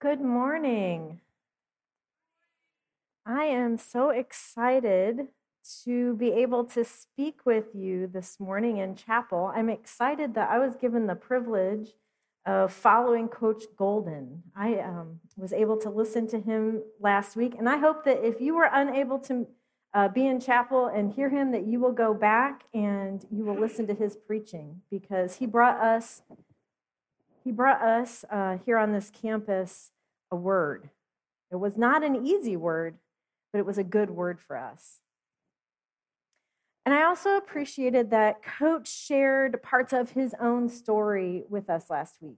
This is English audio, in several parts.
Good morning. I am so excited to be able to speak with you this morning in chapel. I'm excited that I was given the privilege of following Coach Golden. I um, was able to listen to him last week, and I hope that if you were unable to uh, be in chapel and hear him, that you will go back and you will listen to his preaching because he brought us he brought us uh, here on this campus a word. It was not an easy word, but it was a good word for us. And I also appreciated that Coach shared parts of his own story with us last week.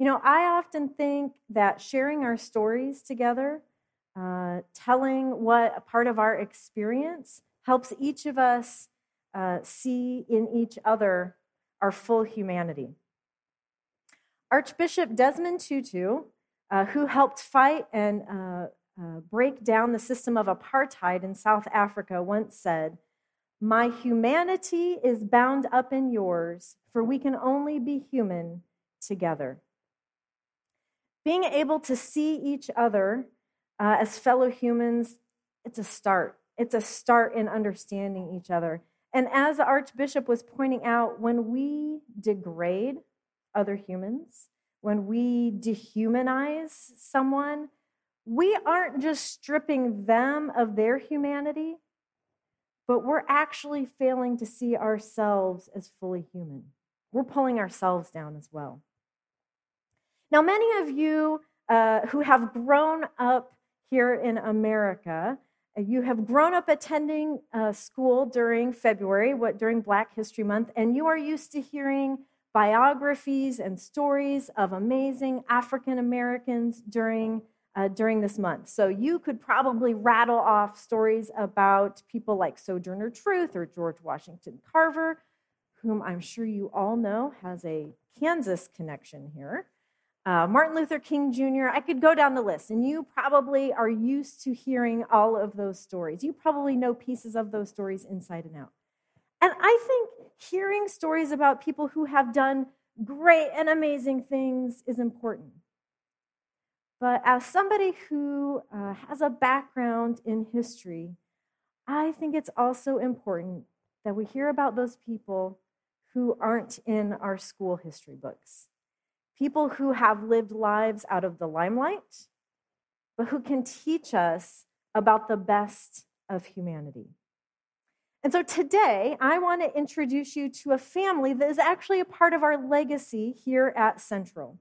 You know, I often think that sharing our stories together, uh, telling what a part of our experience, helps each of us uh, see in each other our full humanity. Archbishop Desmond Tutu, uh, who helped fight and uh, uh, break down the system of apartheid in South Africa, once said, My humanity is bound up in yours, for we can only be human together. Being able to see each other uh, as fellow humans, it's a start. It's a start in understanding each other. And as the Archbishop was pointing out, when we degrade other humans, when we dehumanize someone, we aren't just stripping them of their humanity, but we're actually failing to see ourselves as fully human. We're pulling ourselves down as well. Now, many of you uh, who have grown up here in America, uh, you have grown up attending uh, school during February, what during Black History Month, and you are used to hearing biographies and stories of amazing African Americans during, uh, during this month. So you could probably rattle off stories about people like Sojourner Truth or George Washington Carver, whom I'm sure you all know has a Kansas connection here. Uh, Martin Luther King Jr., I could go down the list, and you probably are used to hearing all of those stories. You probably know pieces of those stories inside and out. And I think hearing stories about people who have done great and amazing things is important. But as somebody who uh, has a background in history, I think it's also important that we hear about those people who aren't in our school history books. People who have lived lives out of the limelight, but who can teach us about the best of humanity. And so today, I want to introduce you to a family that is actually a part of our legacy here at Central.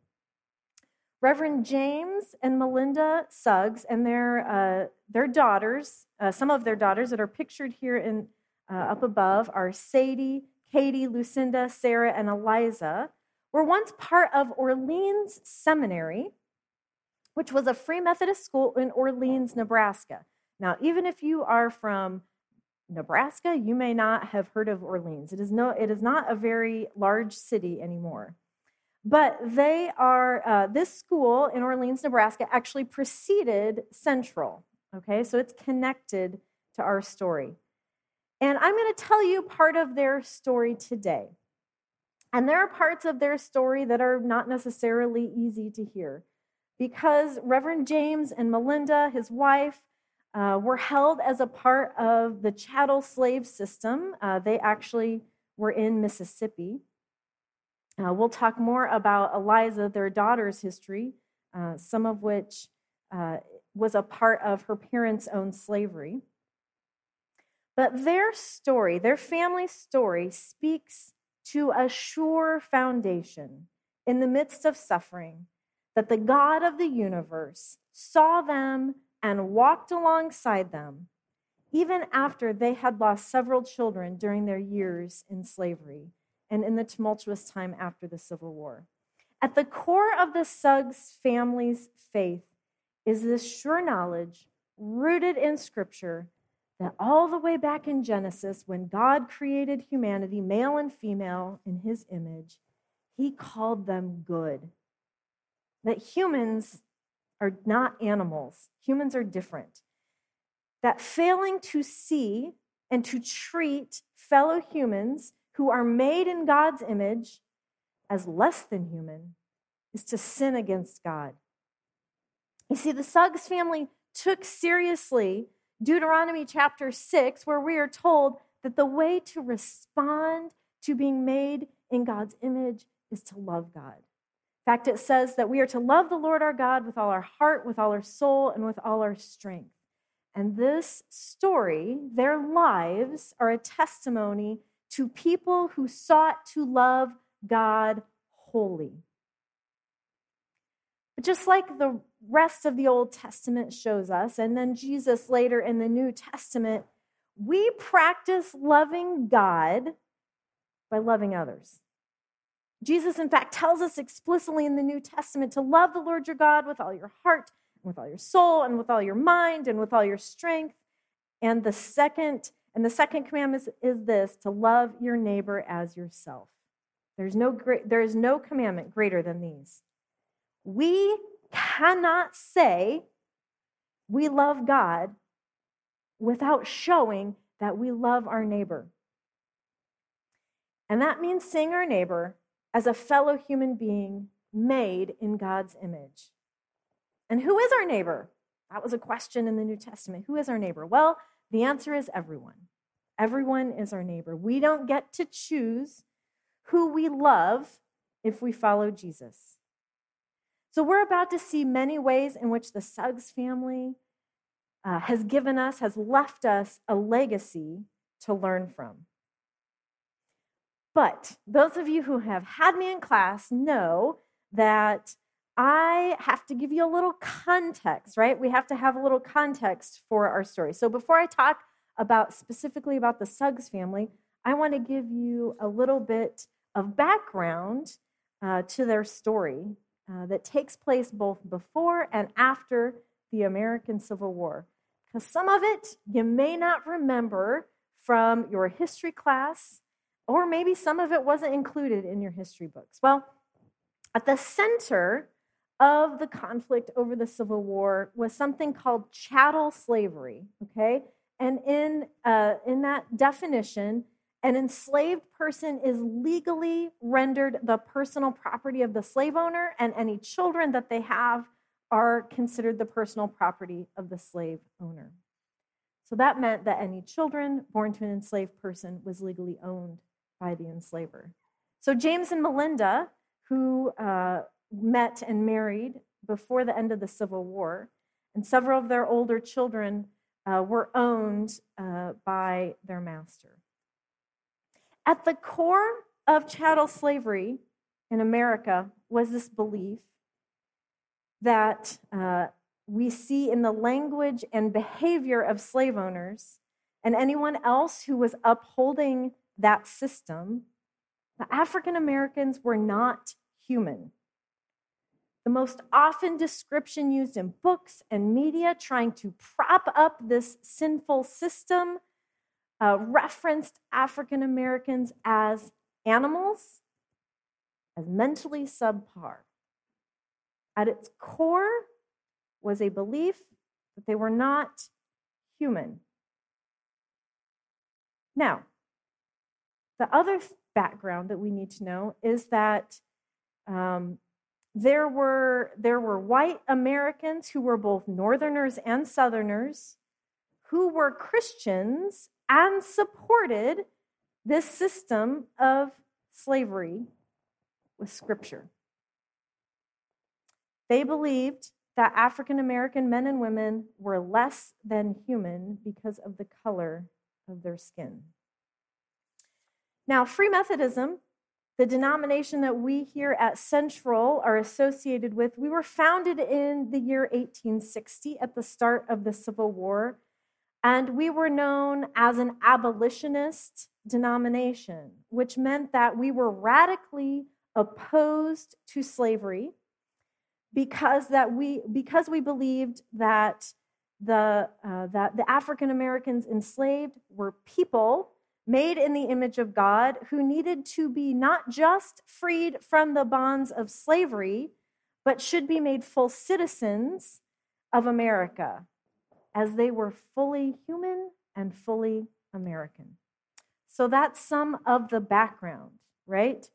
Reverend James and Melinda Suggs and their, uh, their daughters, uh, some of their daughters that are pictured here in, uh, up above, are Sadie, Katie, Lucinda, Sarah, and Eliza, were once part of Orleans Seminary, which was a free Methodist school in Orleans, Nebraska. Now, even if you are from Nebraska, you may not have heard of Orleans. It is, no, it is not a very large city anymore. But they are, uh, this school in Orleans, Nebraska actually preceded Central. Okay, so it's connected to our story. And I'm going to tell you part of their story today. And there are parts of their story that are not necessarily easy to hear because Reverend James and Melinda, his wife, uh, were held as a part of the chattel slave system. Uh, they actually were in Mississippi. Uh, we'll talk more about Eliza, their daughter's history, uh, some of which uh, was a part of her parents' own slavery. But their story, their family story, speaks to a sure foundation in the midst of suffering that the God of the universe saw them and walked alongside them, even after they had lost several children during their years in slavery and in the tumultuous time after the Civil War. At the core of the Suggs family's faith is this sure knowledge rooted in Scripture that all the way back in Genesis, when God created humanity, male and female, in his image, he called them good. That humans are not animals, humans are different. That failing to see and to treat fellow humans who are made in God's image as less than human is to sin against God. You see, the Suggs family took seriously Deuteronomy chapter 6, where we are told that the way to respond to being made in God's image is to love God. In fact, it says that we are to love the Lord our God with all our heart, with all our soul, and with all our strength. And this story, their lives, are a testimony to people who sought to love God wholly. But just like the rest of the Old Testament shows us, and then Jesus later in the New Testament, we practice loving God by loving others. Jesus, in fact, tells us explicitly in the New Testament to love the Lord your God with all your heart, and with all your soul, and with all your mind, and with all your strength. And the second, and the second commandment is, is this to love your neighbor as yourself. There's no great, there is no commandment greater than these. We cannot say we love God without showing that we love our neighbor. And that means seeing our neighbor as a fellow human being made in God's image. And who is our neighbor? That was a question in the New Testament. Who is our neighbor? Well, the answer is everyone. Everyone is our neighbor. We don't get to choose who we love if we follow Jesus. So, we're about to see many ways in which the Suggs family uh, has given us, has left us a legacy to learn from. But those of you who have had me in class know that I have to give you a little context, right? We have to have a little context for our story. So before I talk about specifically about the Suggs family, I want to give you a little bit of background uh, to their story uh, that takes place both before and after the American Civil War. Because some of it you may not remember from your history class or maybe some of it wasn't included in your history books. Well, at the center of the conflict over the Civil War was something called chattel slavery, okay? And in, uh, in that definition, an enslaved person is legally rendered the personal property of the slave owner, and any children that they have are considered the personal property of the slave owner. So that meant that any children born to an enslaved person was legally owned by the enslaver. So James and Melinda, who uh, met and married before the end of the Civil War, and several of their older children uh, were owned uh, by their master. At the core of chattel slavery in America was this belief that uh, we see in the language and behavior of slave owners and anyone else who was upholding that system, the African Americans were not human. The most often description used in books and media trying to prop up this sinful system uh, referenced African Americans as animals, as mentally subpar. At its core was a belief that they were not human. Now, the other background that we need to know is that um, there were there were white Americans who were both Northerners and Southerners who were Christians and supported this system of slavery with Scripture. They believed that African American men and women were less than human because of the color of their skin. Now, Free Methodism, the denomination that we here at Central are associated with, we were founded in the year 1860 at the start of the Civil War. And we were known as an abolitionist denomination, which meant that we were radically opposed to slavery because that we because we believed that the uh, that the African Americans enslaved were people made in the image of God, who needed to be not just freed from the bonds of slavery, but should be made full citizens of America, as they were fully human and fully American. So that's some of the background, right,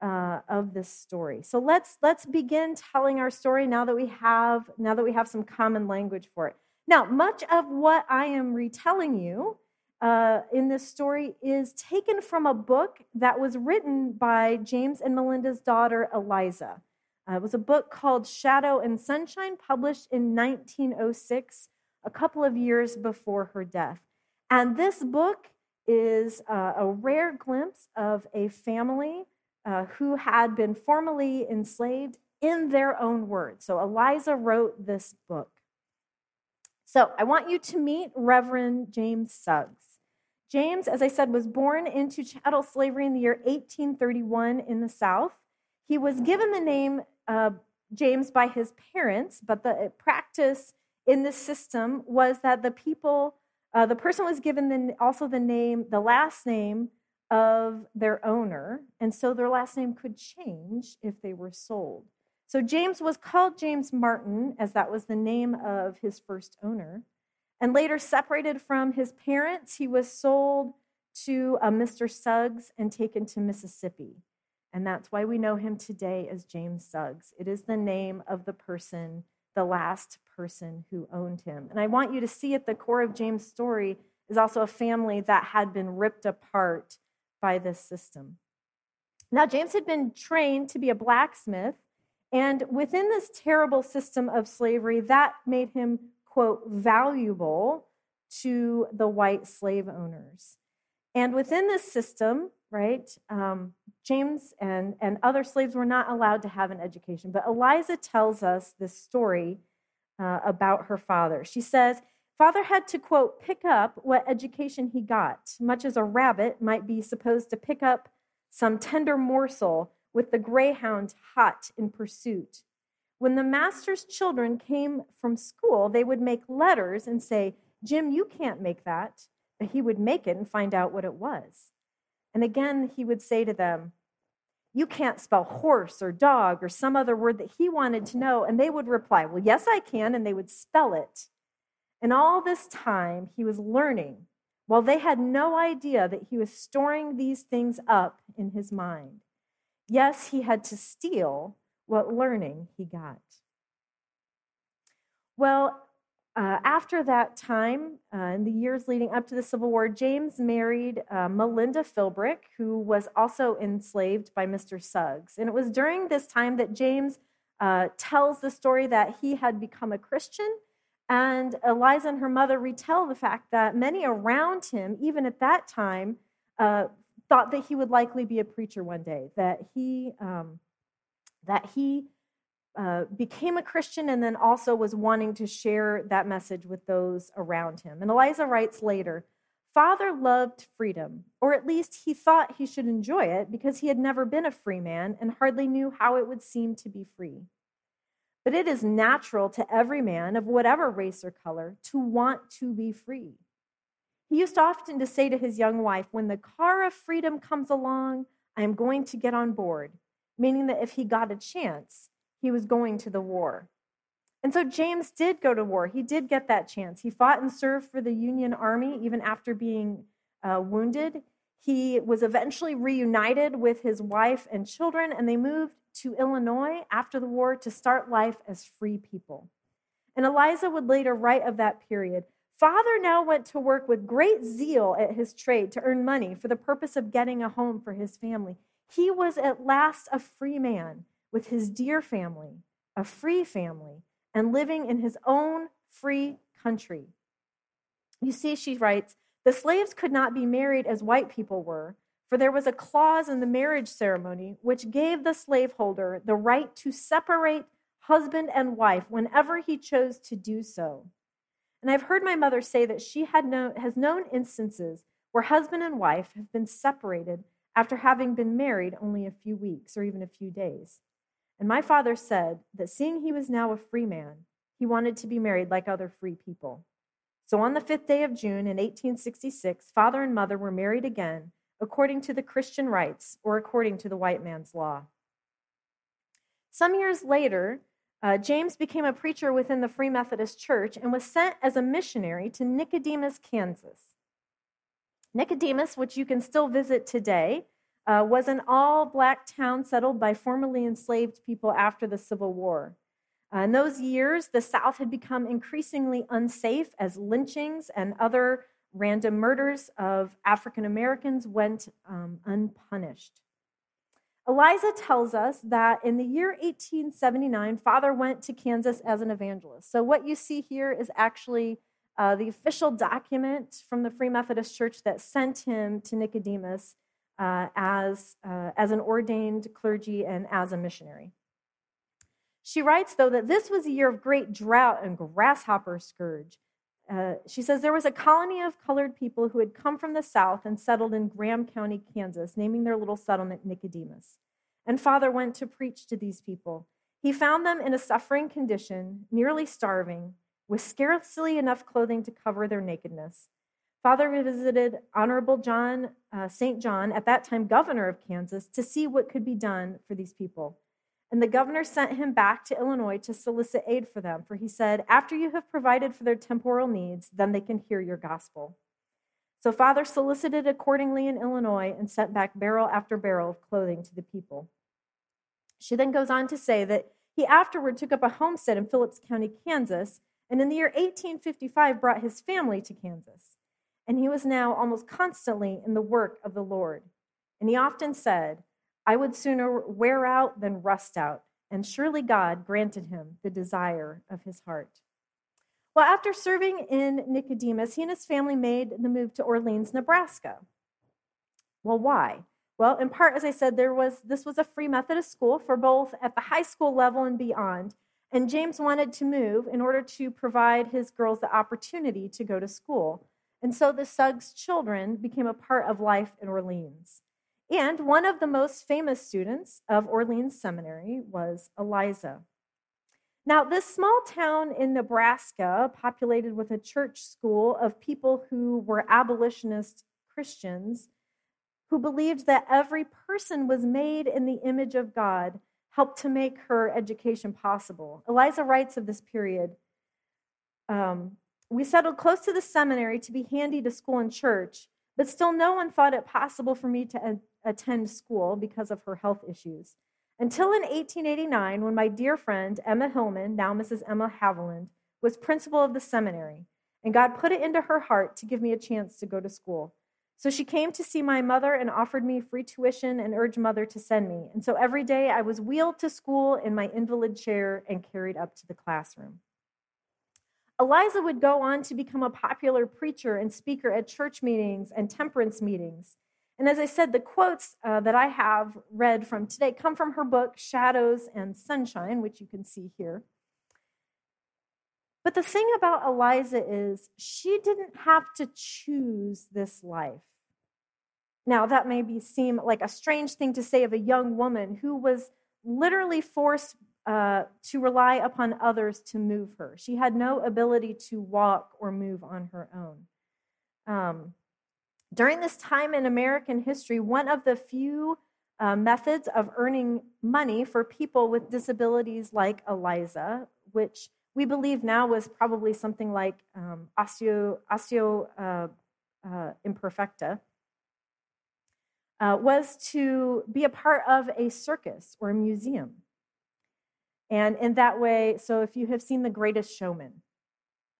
uh, of this story. So let's let's begin telling our story now that we have now that we have some common language for it. Now, much of what I am retelling you uh, in this story is taken from a book that was written by James and Melinda's daughter Eliza. Uh, it was a book called Shadow and Sunshine, published in 1906, a couple of years before her death. And this book is uh, a rare glimpse of a family uh, who had been formerly enslaved in their own words. So Eliza wrote this book. So I want you to meet Reverend James Suggs. James, as I said, was born into chattel slavery in the year 1831 in the South. He was given the name uh, James by his parents, but the practice in this system was that the people, uh, the person was given the, also the name, the last name of their owner, and so their last name could change if they were sold. So James was called James Martin, as that was the name of his first owner. And later, separated from his parents, he was sold to uh, a Mr. Suggs and taken to Mississippi. And that's why we know him today as James Suggs. It is the name of the person, the last person who owned him. And I want you to see at the core of James' story is also a family that had been ripped apart by this system. Now, James had been trained to be a blacksmith, and within this terrible system of slavery, that made him, quote, valuable to the white slave owners. And within this system, right, um, James and, and other slaves were not allowed to have an education. But Eliza tells us this story uh, about her father. She says, Father had to, quote, pick up what education he got, much as a rabbit might be supposed to pick up some tender morsel with the greyhound hot in pursuit. When the master's children came from school, they would make letters and say, Jim, you can't make that but he would make it and find out what it was. And again, he would say to them, You can't spell horse or dog or some other word that he wanted to know. And they would reply, Well, yes, I can. And they would spell it. And all this time, he was learning while they had no idea that he was storing these things up in his mind. Yes, he had to steal what learning he got. Well, uh, after that time, uh, in the years leading up to the Civil War, James married uh, Melinda Philbrick, who was also enslaved by Mr. Suggs. And it was during this time that James uh, tells the story that he had become a Christian. And Eliza and her mother retell the fact that many around him, even at that time, uh, thought that he would likely be a preacher one day, that he, um, that he uh, became a Christian and then also was wanting to share that message with those around him. And Eliza writes later Father loved freedom, or at least he thought he should enjoy it because he had never been a free man and hardly knew how it would seem to be free. But it is natural to every man of whatever race or color to want to be free. He used often to say to his young wife, When the car of freedom comes along, I am going to get on board, meaning that if he got a chance, he was going to the war. And so James did go to war. He did get that chance. He fought and served for the Union Army even after being uh, wounded. He was eventually reunited with his wife and children, and they moved to Illinois after the war to start life as free people. And Eliza would later write of that period Father now went to work with great zeal at his trade to earn money for the purpose of getting a home for his family. He was at last a free man with his dear family, a free family, and living in his own free country. You see, she writes, the slaves could not be married as white people were, for there was a clause in the marriage ceremony which gave the slaveholder the right to separate husband and wife whenever he chose to do so. And I've heard my mother say that she had known, has known instances where husband and wife have been separated after having been married only a few weeks or even a few days. And my father said that seeing he was now a free man, he wanted to be married like other free people. So on the fifth day of June in 1866, father and mother were married again according to the Christian rites or according to the white man's law. Some years later, uh, James became a preacher within the Free Methodist Church and was sent as a missionary to Nicodemus, Kansas. Nicodemus, which you can still visit today, uh, was an all black town settled by formerly enslaved people after the Civil War. Uh, in those years, the South had become increasingly unsafe as lynchings and other random murders of African Americans went um, unpunished. Eliza tells us that in the year 1879, father went to Kansas as an evangelist. So, what you see here is actually uh, the official document from the Free Methodist Church that sent him to Nicodemus uh, as, uh, as an ordained clergy and as a missionary. She writes, though, that this was a year of great drought and grasshopper scourge. Uh, she says there was a colony of colored people who had come from the south and settled in Graham County, Kansas, naming their little settlement Nicodemus. And Father went to preach to these people. He found them in a suffering condition, nearly starving, with scarcely enough clothing to cover their nakedness. Father visited Honorable John uh, St. John, at that time governor of Kansas, to see what could be done for these people. And the governor sent him back to Illinois to solicit aid for them, for he said, After you have provided for their temporal needs, then they can hear your gospel. So Father solicited accordingly in Illinois and sent back barrel after barrel of clothing to the people. She then goes on to say that he afterward took up a homestead in Phillips County, Kansas, and in the year 1855 brought his family to Kansas. And he was now almost constantly in the work of the Lord. And he often said, I would sooner wear out than rust out. And surely God granted him the desire of his heart. Well, after serving in Nicodemus, he and his family made the move to Orleans, Nebraska. Well, why? Well, in part, as I said, there was this was a free Methodist school for both at the high school level and beyond. And James wanted to move in order to provide his girls the opportunity to go to school. And so the Suggs children became a part of life in Orleans. And one of the most famous students of Orleans Seminary was Eliza. Now, this small town in Nebraska, populated with a church school of people who were abolitionist Christians, who believed that every person was made in the image of God, helped to make her education possible. Eliza writes of this period um, We settled close to the seminary to be handy to school and church, but still no one thought it possible for me to attend school because of her health issues. Until in 1889, when my dear friend Emma Hillman, now Mrs. Emma Haviland, was principal of the seminary, and God put it into her heart to give me a chance to go to school. So she came to see my mother and offered me free tuition and urged mother to send me. And so every day I was wheeled to school in my invalid chair and carried up to the classroom. Eliza would go on to become a popular preacher and speaker at church meetings and temperance meetings. And as I said, the quotes uh, that I have read from today come from her book, Shadows and Sunshine, which you can see here. But the thing about Eliza is she didn't have to choose this life. Now, that may be, seem like a strange thing to say of a young woman who was literally forced uh, to rely upon others to move her. She had no ability to walk or move on her own. Um, during this time in American history, one of the few uh, methods of earning money for people with disabilities like Eliza, which we believe now was probably something like um, osteo, osteo uh, uh, imperfecta, uh, was to be a part of a circus or a museum. And in that way, so if you have seen The Greatest Showman,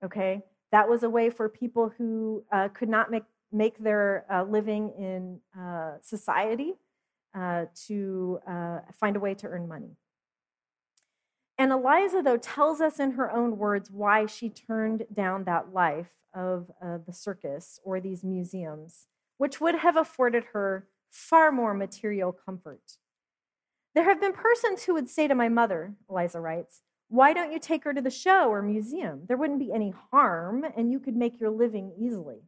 okay, that was a way for people who uh, could not make make their uh, living in uh, society to find a way to earn money. And Eliza, though, tells us in her own words why she turned down that life of uh, the circus or these museums, which would have afforded her far more material comfort. There have been persons who would say to my mother, Eliza writes, why don't you take her to the show or museum? There wouldn't be any harm, and you could make your living easily.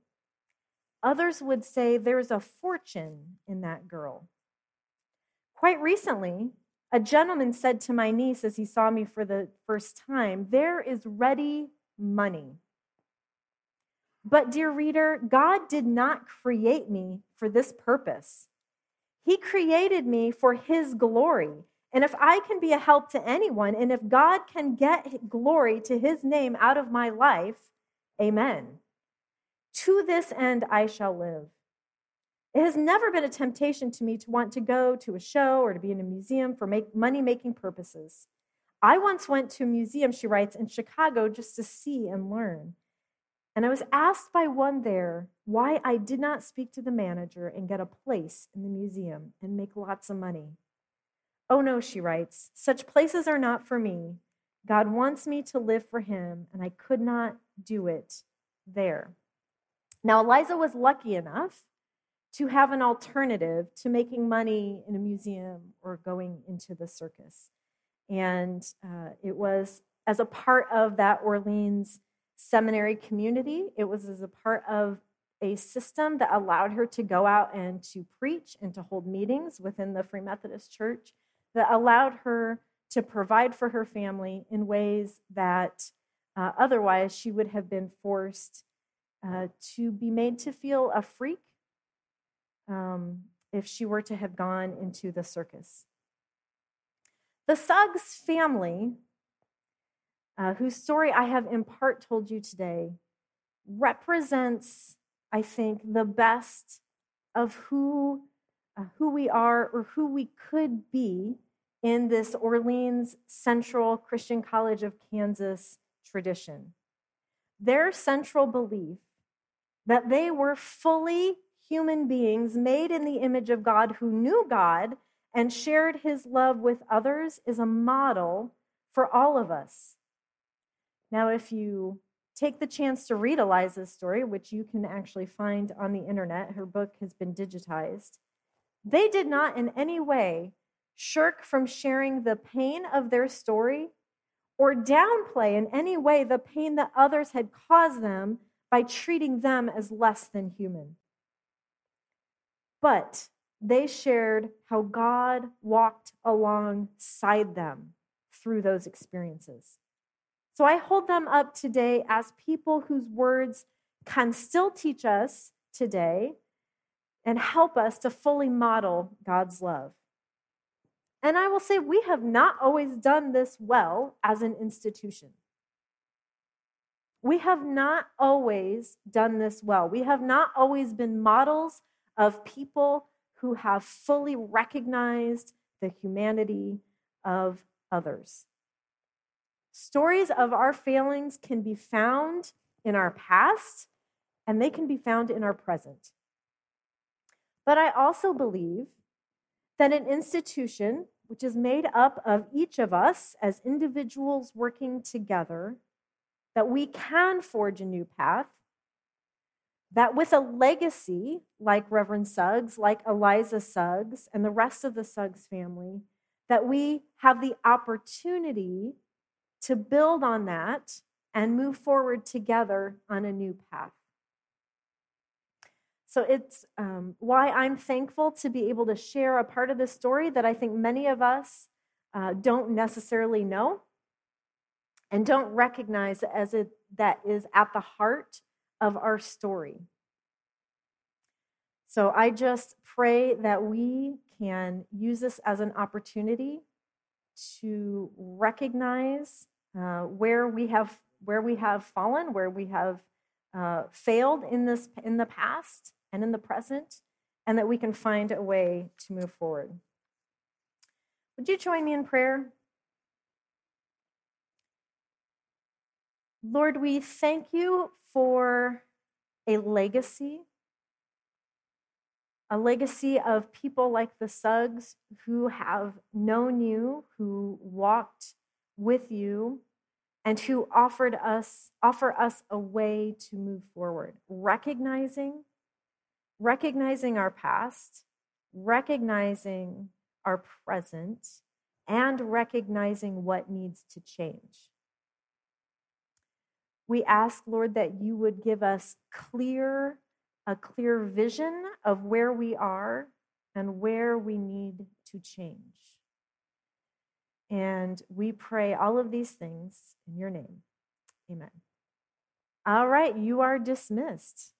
Others would say there's a fortune in that girl. Quite recently, a gentleman said to my niece as he saw me for the first time, There is ready money. But, dear reader, God did not create me for this purpose. He created me for His glory. And if I can be a help to anyone, and if God can get glory to His name out of my life, amen. To this end I shall live. It has never been a temptation to me to want to go to a show or to be in a museum for make, money making purposes. I once went to a museum, she writes, in Chicago just to see and learn. And I was asked by one there why I did not speak to the manager and get a place in the museum and make lots of money. Oh no, she writes, such places are not for me. God wants me to live for him, and I could not do it there. Now, Eliza was lucky enough to have an alternative to making money in a museum or going into the circus. And uh, it was as a part of that Orleans seminary community, it was as a part of a system that allowed her to go out and to preach and to hold meetings within the Free Methodist Church that allowed her to provide for her family in ways that uh, otherwise she would have been forced uh, to be made to feel a freak um, if she were to have gone into the circus. The Suggs family, uh, whose story I have in part told you today, represents, I think, the best of who, uh, who we are or who we could be in this Orleans Central Christian College of Kansas tradition. Their central belief that they were fully human beings made in the image of God who knew God and shared his love with others is a model for all of us. Now, if you take the chance to read Eliza's story, which you can actually find on the internet, her book has been digitized. They did not in any way shirk from sharing the pain of their story or downplay in any way the pain that others had caused them by treating them as less than human. But they shared how God walked alongside them through those experiences. So I hold them up today as people whose words can still teach us today and help us to fully model God's love. And I will say, we have not always done this well as an institution. We have not always done this well. We have not always been models of people who have fully recognized the humanity of others. Stories of our failings can be found in our past and they can be found in our present. But I also believe that an institution which is made up of each of us as individuals working together, that we can forge a new path, that with a legacy like Reverend Suggs, like Eliza Suggs, and the rest of the Suggs family, that we have the opportunity to build on that and move forward together on a new path. So it's um, why I'm thankful to be able to share a part of this story that I think many of us uh, don't necessarily know and don't recognize as it that is at the heart of our story. So I just pray that we can use this as an opportunity to recognize uh, where we have where we have fallen, where we have uh, failed in this in the past, and in the present, and that we can find a way to move forward. Would you join me in prayer? Lord, we thank you for a legacy, a legacy of people like the Suggs who have known you, who walked with you, and who offered us offer us a way to move forward, recognizing recognizing our past, recognizing our present, and recognizing what needs to change. We ask, Lord, that you would give us clear, a clear vision of where we are and where we need to change. And we pray all of these things in your name. Amen. All right, you are dismissed.